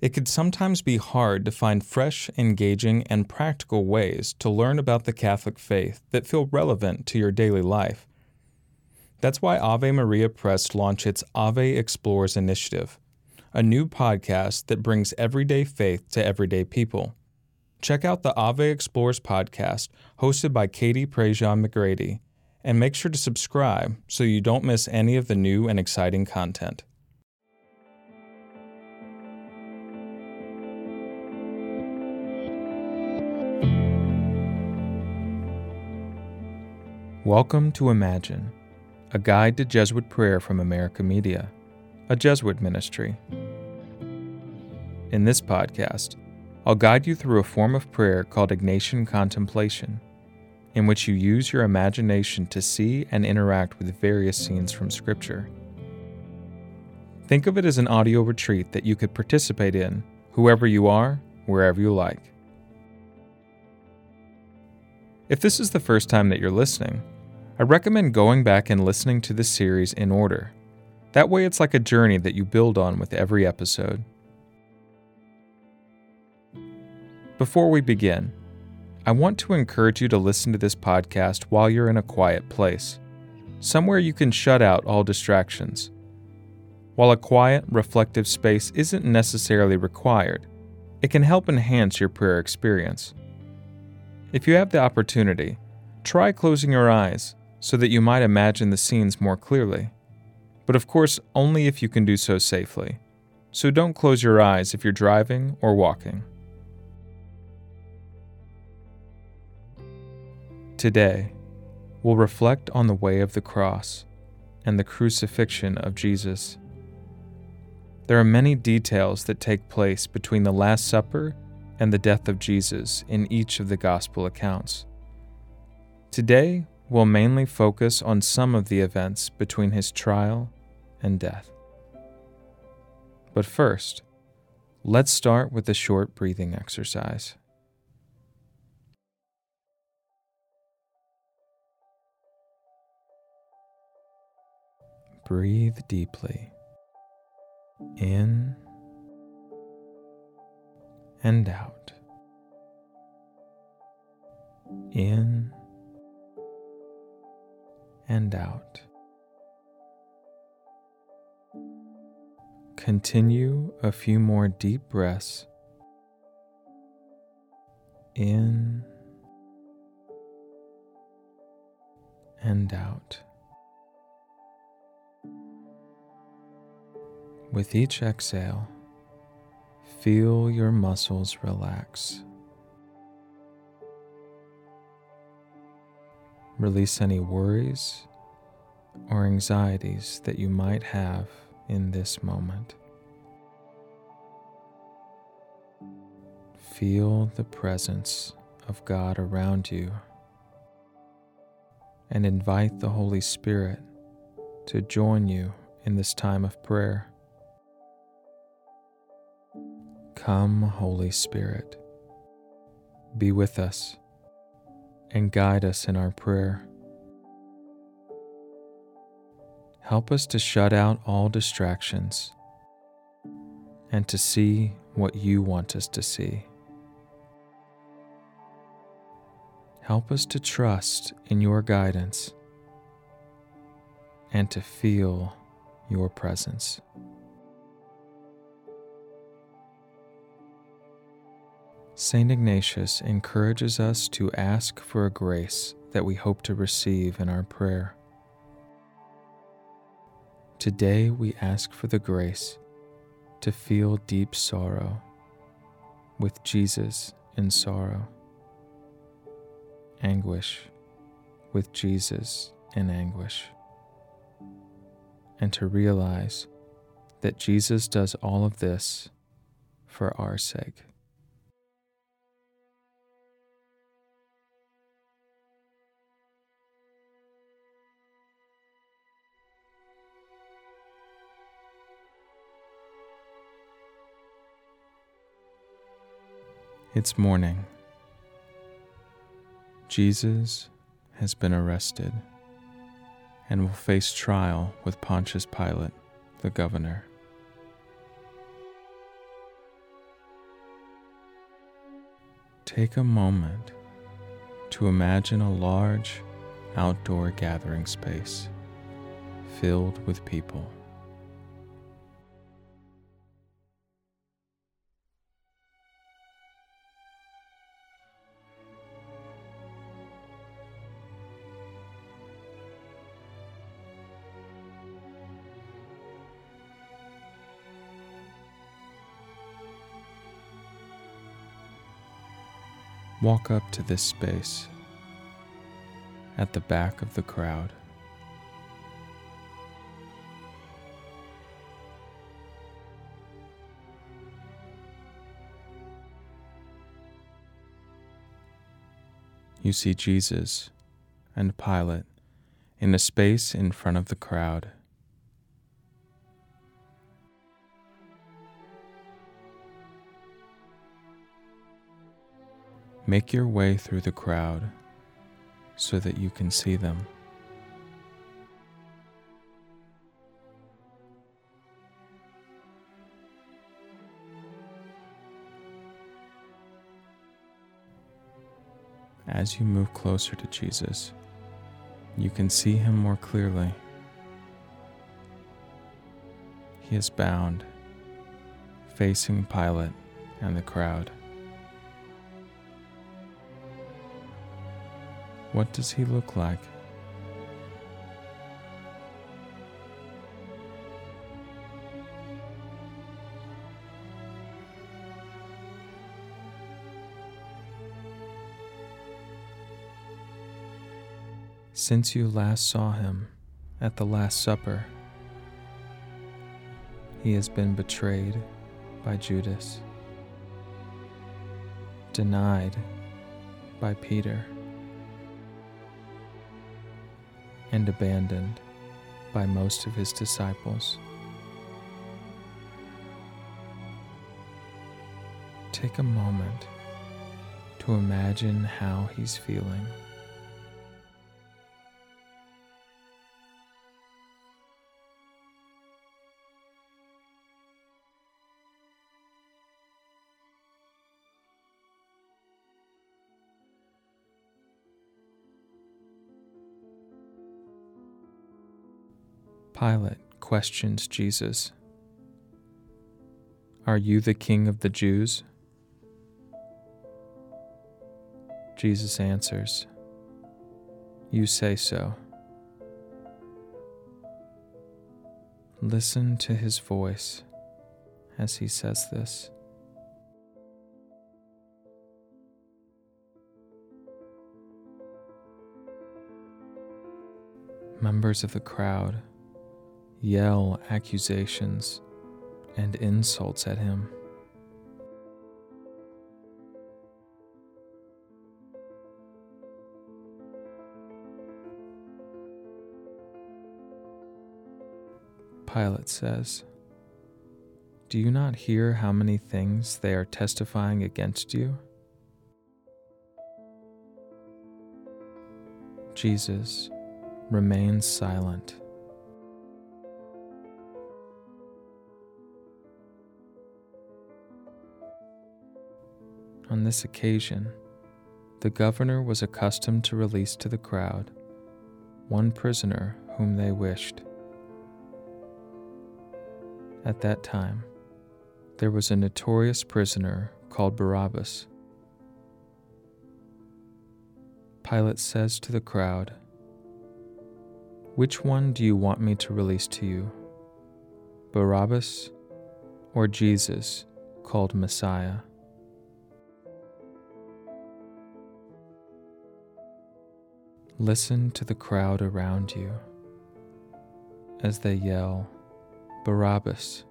It could sometimes be hard to find fresh, engaging, and practical ways to learn about the Catholic faith that feel relevant to your daily life. That's why Ave Maria Press launched its Ave Explores initiative, a new podcast that brings everyday faith to everyday people. Check out the Ave Explores podcast hosted by Katie Prejean McGrady, and make sure to subscribe so you don't miss any of the new and exciting content. Welcome to Imagine, a guide to Jesuit prayer from America Media, a Jesuit ministry. In this podcast, I'll guide you through a form of prayer called Ignatian contemplation, in which you use your imagination to see and interact with various scenes from Scripture. Think of it as an audio retreat that you could participate in, whoever you are, wherever you like. If this is the first time that you're listening, I recommend going back and listening to the series in order. That way, it's like a journey that you build on with every episode. Before we begin, I want to encourage you to listen to this podcast while you're in a quiet place, somewhere you can shut out all distractions. While a quiet, reflective space isn't necessarily required, it can help enhance your prayer experience. If you have the opportunity, try closing your eyes so that you might imagine the scenes more clearly. But of course, only if you can do so safely. So don't close your eyes if you're driving or walking. Today, we'll reflect on the way of the cross and the crucifixion of Jesus. There are many details that take place between the Last Supper and the death of Jesus in each of the Gospel accounts. Today, will mainly focus on some of the events between his trial and death. But first, let's start with a short breathing exercise. Breathe deeply in and out. In and out. Continue a few more deep breaths in and out. With each exhale, feel your muscles relax. Release any worries or anxieties that you might have in this moment. Feel the presence of God around you and invite the Holy Spirit to join you in this time of prayer. Come, Holy Spirit, be with us and guide us in our prayer. Help us to shut out all distractions and to see what you want us to see. Help us to trust in your guidance and to feel your presence. St. Ignatius encourages us to ask for a grace that we hope to receive in our prayer. Today we ask for the grace to feel deep sorrow with Jesus in sorrow, anguish with Jesus in anguish, and to realize that Jesus does all of this for our sake. It's morning. Jesus has been arrested and will face trial with Pontius Pilate, the governor. Take a moment to imagine a large outdoor gathering space filled with people. Walk up to this space at the back of the crowd. You see Jesus and Pilate in a space in front of the crowd. Make your way through the crowd so that you can see them. As you move closer to Jesus, you can see him more clearly. He is bound, facing Pilate and the crowd. What does he look like? Since you last saw him at the Last Supper, he has been betrayed by Judas, denied by Peter and abandoned by most of his disciples. Take a moment to imagine how he's feeling. Pilate questions Jesus Are you the king of the Jews? Jesus answers, You say so. Listen to his voice as he says this. Members of the crowd yell accusations and insults at him. Pilate says, Do you not hear how many things they are testifying against you? Jesus remains silent. On this occasion, the governor was accustomed to release to the crowd one prisoner whom they wished. At that time, there was a notorious prisoner called Barabbas. Pilate says to the crowd, Which one do you want me to release to you, Barabbas or Jesus called Messiah? Listen to the crowd around you as they yell, Barabbas.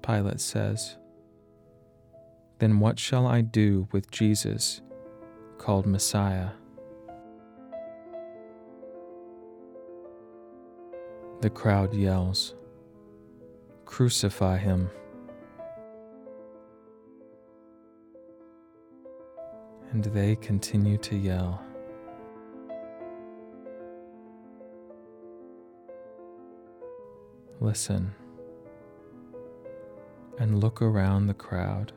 Pilate says, Then what shall I do with Jesus, called Messiah? The crowd yells, Crucify him. And they continue to yell. Listen and look around the crowd.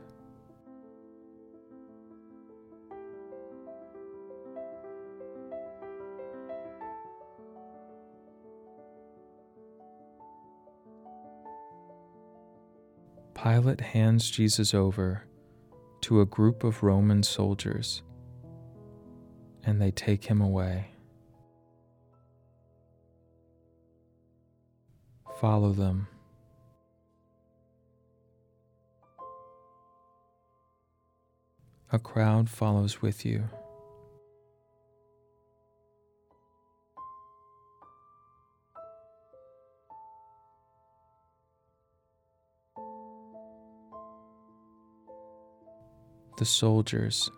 Pilate hands Jesus over to a group of Roman soldiers, and they take him away. Follow them. A crowd follows with you. The soldiers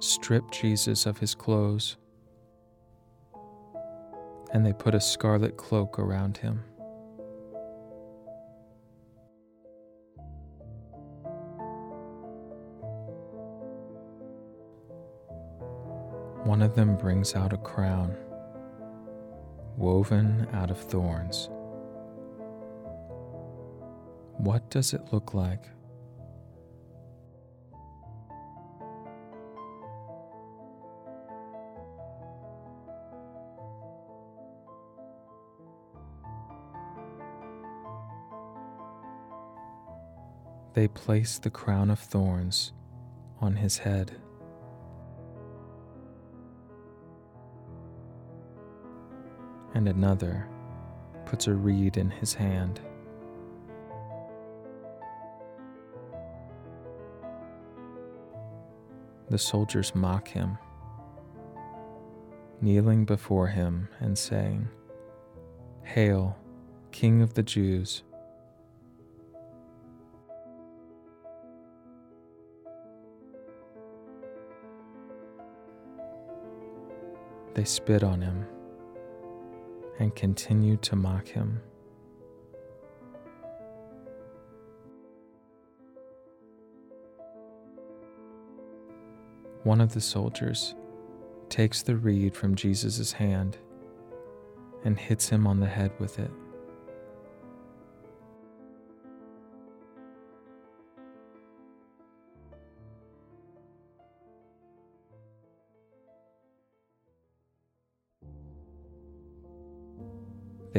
strip Jesus of his clothes and they put a scarlet cloak around him. One of them brings out a crown woven out of thorns. What does it look like? They place the crown of thorns on his head. And another puts a reed in his hand. The soldiers mock him, kneeling before him and saying, Hail, King of the Jews! They spit on him and continued to mock him. One of the soldiers takes the reed from Jesus' hand and hits him on the head with it.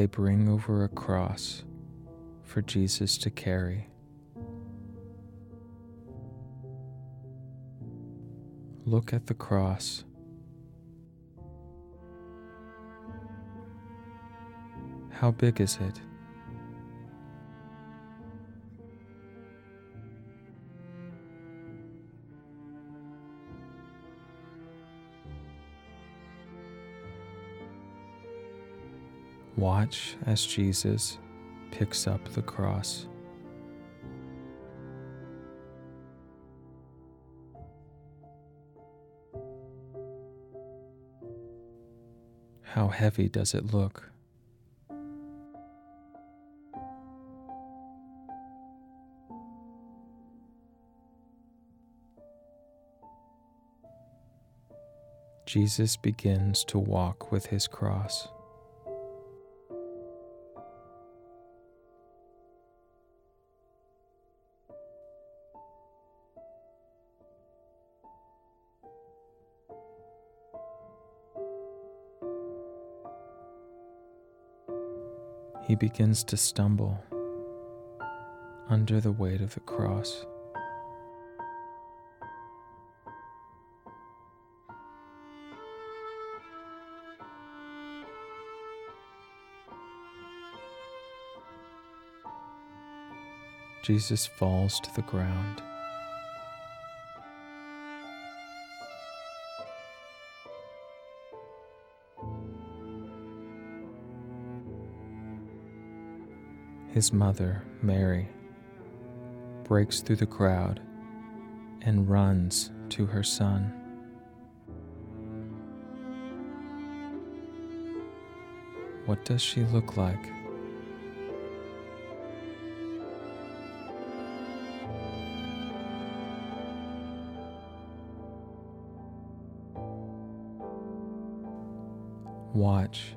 They bring over a cross for Jesus to carry. Look at the cross. How big is it? Watch as Jesus picks up the cross. How heavy does it look? Jesus begins to walk with his cross. He begins to stumble under the weight of the cross. Jesus falls to the ground. His mother, Mary, breaks through the crowd and runs to her son. What does she look like? Watch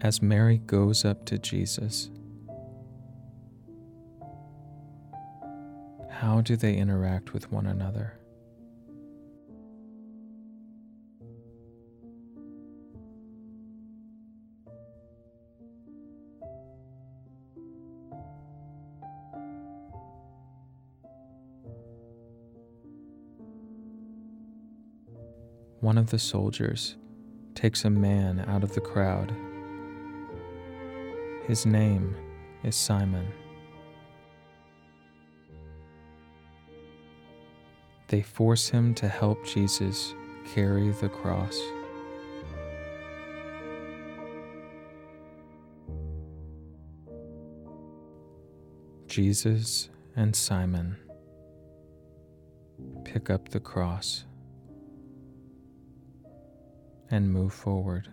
as Mary goes up to Jesus How do they interact with one another? One of the soldiers takes a man out of the crowd. His name is Simon. They force him to help Jesus carry the cross. Jesus and Simon pick up the cross and move forward.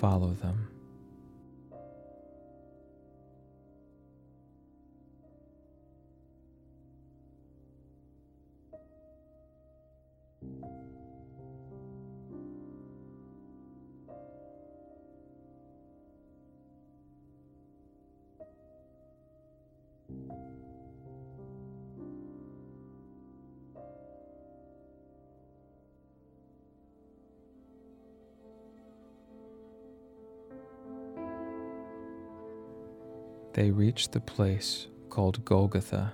Follow them. They reached the place called Golgotha,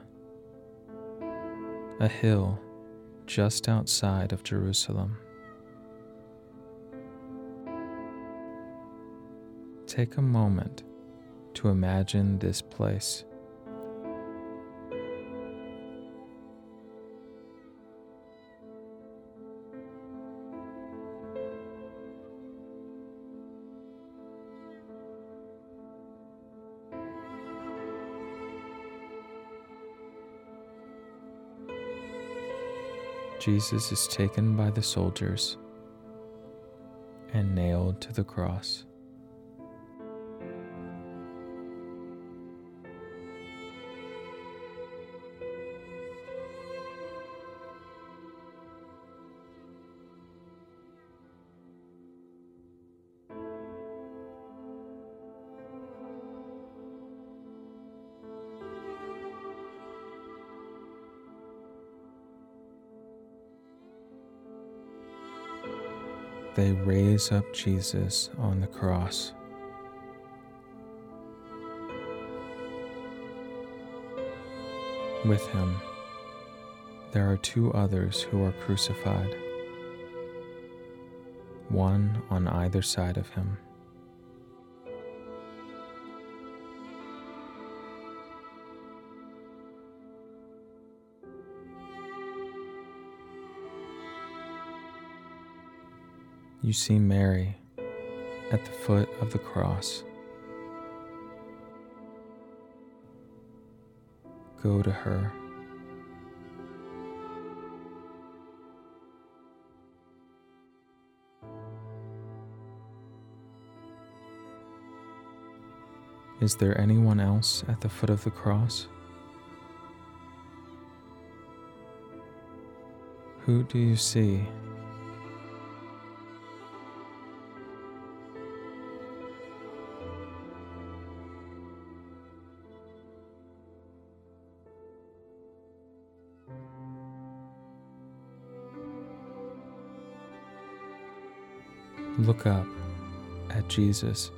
a hill just outside of Jerusalem. Take a moment to imagine this place. Jesus is taken by the soldiers and nailed to the cross. They raise up Jesus on the cross. With him, there are two others who are crucified, one on either side of him. You see Mary at the foot of the cross. Go to her. Is there anyone else at the foot of the cross? Who do you see? Look up at Jesus.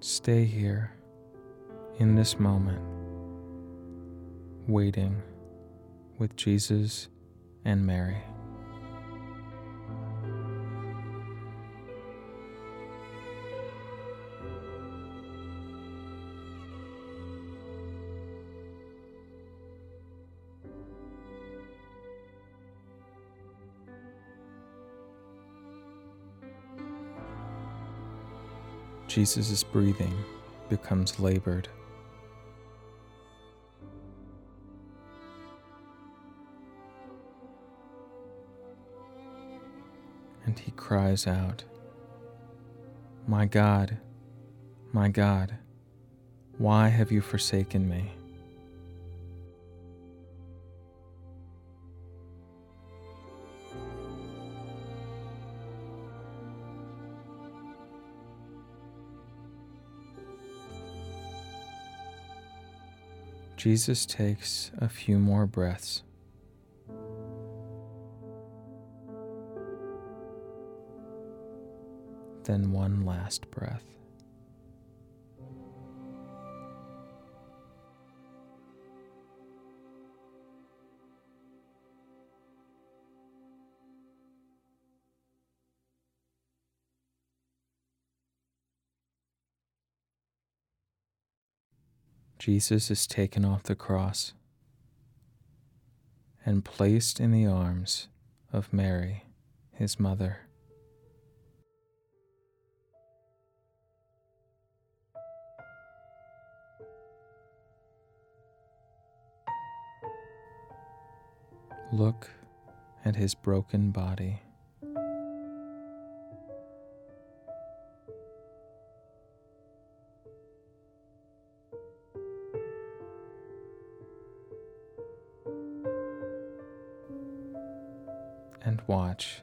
Stay here in this moment waiting with Jesus and Mary. Jesus' breathing becomes labored. And he cries out, My God, my God, why have you forsaken me? Jesus takes a few more breaths. Then one last breath. Jesus is taken off the cross and placed in the arms of Mary, his mother. Look at his broken body. and watch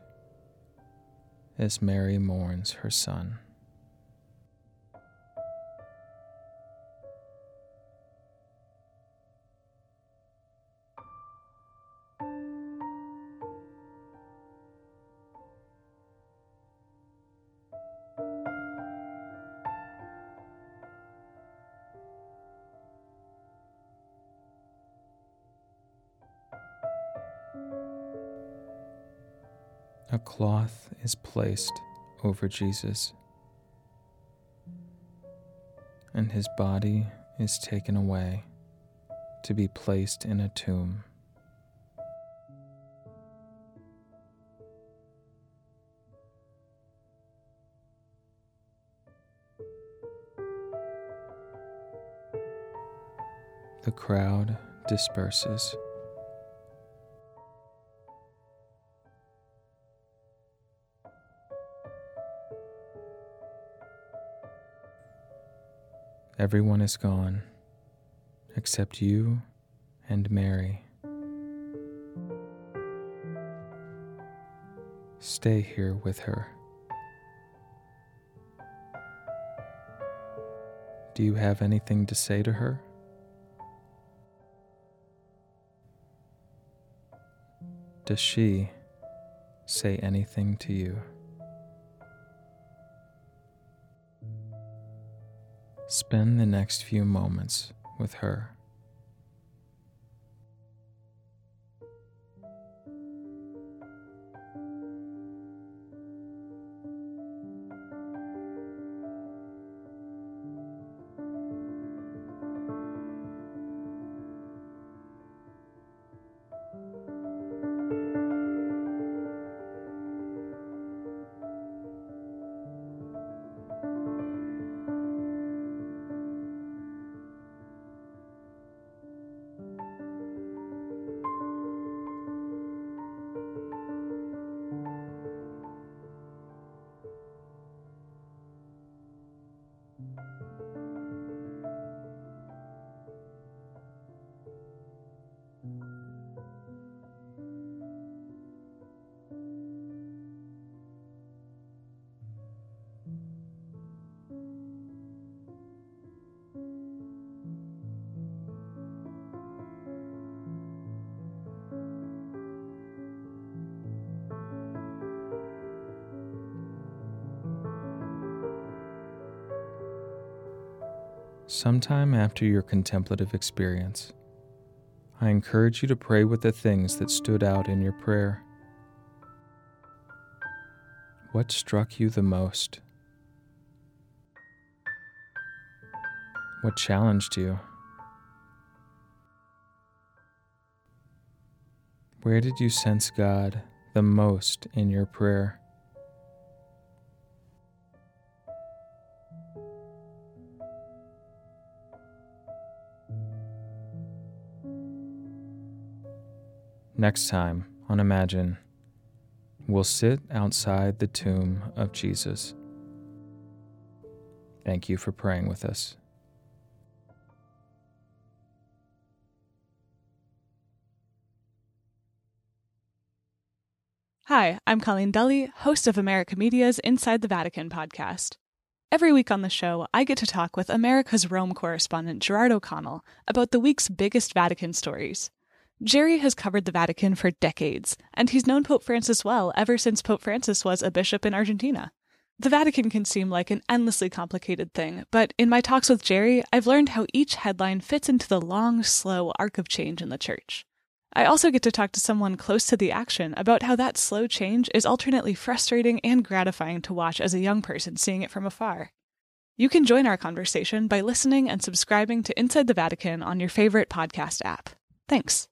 as Mary mourns her son. A cloth is placed over Jesus, and his body is taken away to be placed in a tomb. The crowd disperses. Everyone is gone except you and Mary. Stay here with her. Do you have anything to say to her? Does she say anything to you? Spend the next few moments with her. Sometime after your contemplative experience, I encourage you to pray with the things that stood out in your prayer. What struck you the most? What challenged you? Where did you sense God the most in your prayer? Next time on Imagine, we'll sit outside the tomb of Jesus. Thank you for praying with us. Hi, I'm Colleen Dulle, host of America Media's Inside the Vatican podcast. Every week on the show, I get to talk with America's Rome correspondent Gerard O'Connell about the week's biggest Vatican stories. Jerry has covered the Vatican for decades, and he's known Pope Francis well ever since Pope Francis was a bishop in Argentina. The Vatican can seem like an endlessly complicated thing, but in my talks with Jerry, I've learned how each headline fits into the long, slow arc of change in the church. I also get to talk to someone close to the action about how that slow change is alternately frustrating and gratifying to watch as a young person seeing it from afar. You can join our conversation by listening and subscribing to Inside the Vatican on your favorite podcast app. Thanks.